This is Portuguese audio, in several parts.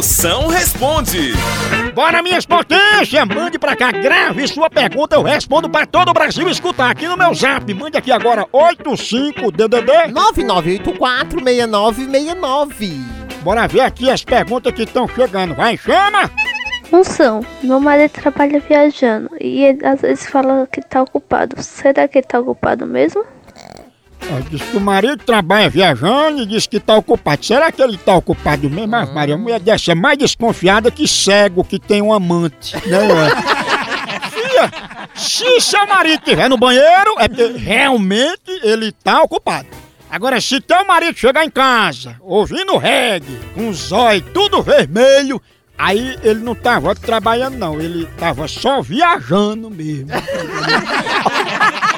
Moção responde. Bora, minhas potências! Mande pra cá, grave sua pergunta, eu respondo pra todo o Brasil escutar aqui no meu zap. Mande aqui agora 85DDD. 99846969. Bora ver aqui as perguntas que estão chegando. Vai, chama! Moção, meu marido trabalha viajando e ele às vezes fala que tá ocupado. Será que ele tá ocupado mesmo? Ó, Diz que o marido trabalha viajando e diz que tá ocupado. Será que ele tá ocupado mesmo? Mas, Maria, a mulher dessa é mais desconfiada que cego que tem um amante. Não é? Filha, se seu marido estiver no banheiro, é porque realmente ele tá ocupado. Agora, se teu marido chegar em casa, ouvindo reggae, com os olhos tudo vermelho, aí ele não tava trabalhando não, ele tava só viajando mesmo.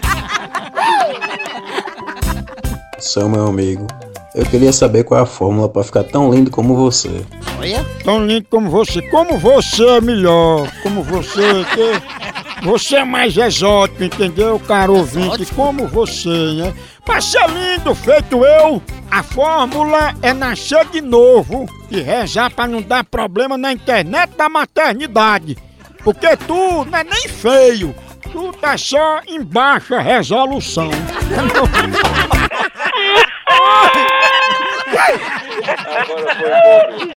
Seu meu amigo, eu queria saber qual é a fórmula para ficar tão lindo como você. Olha, Tão lindo como você, como você é melhor, como você, que você é mais exótico, entendeu, caro ouvinte, Exótico? como você, né? Pra ser lindo feito eu, a fórmula é nascer de novo e rezar pra não dar problema na internet da maternidade. Porque tu não é nem feio, tu tá só em baixa resolução. Agora foi. bom.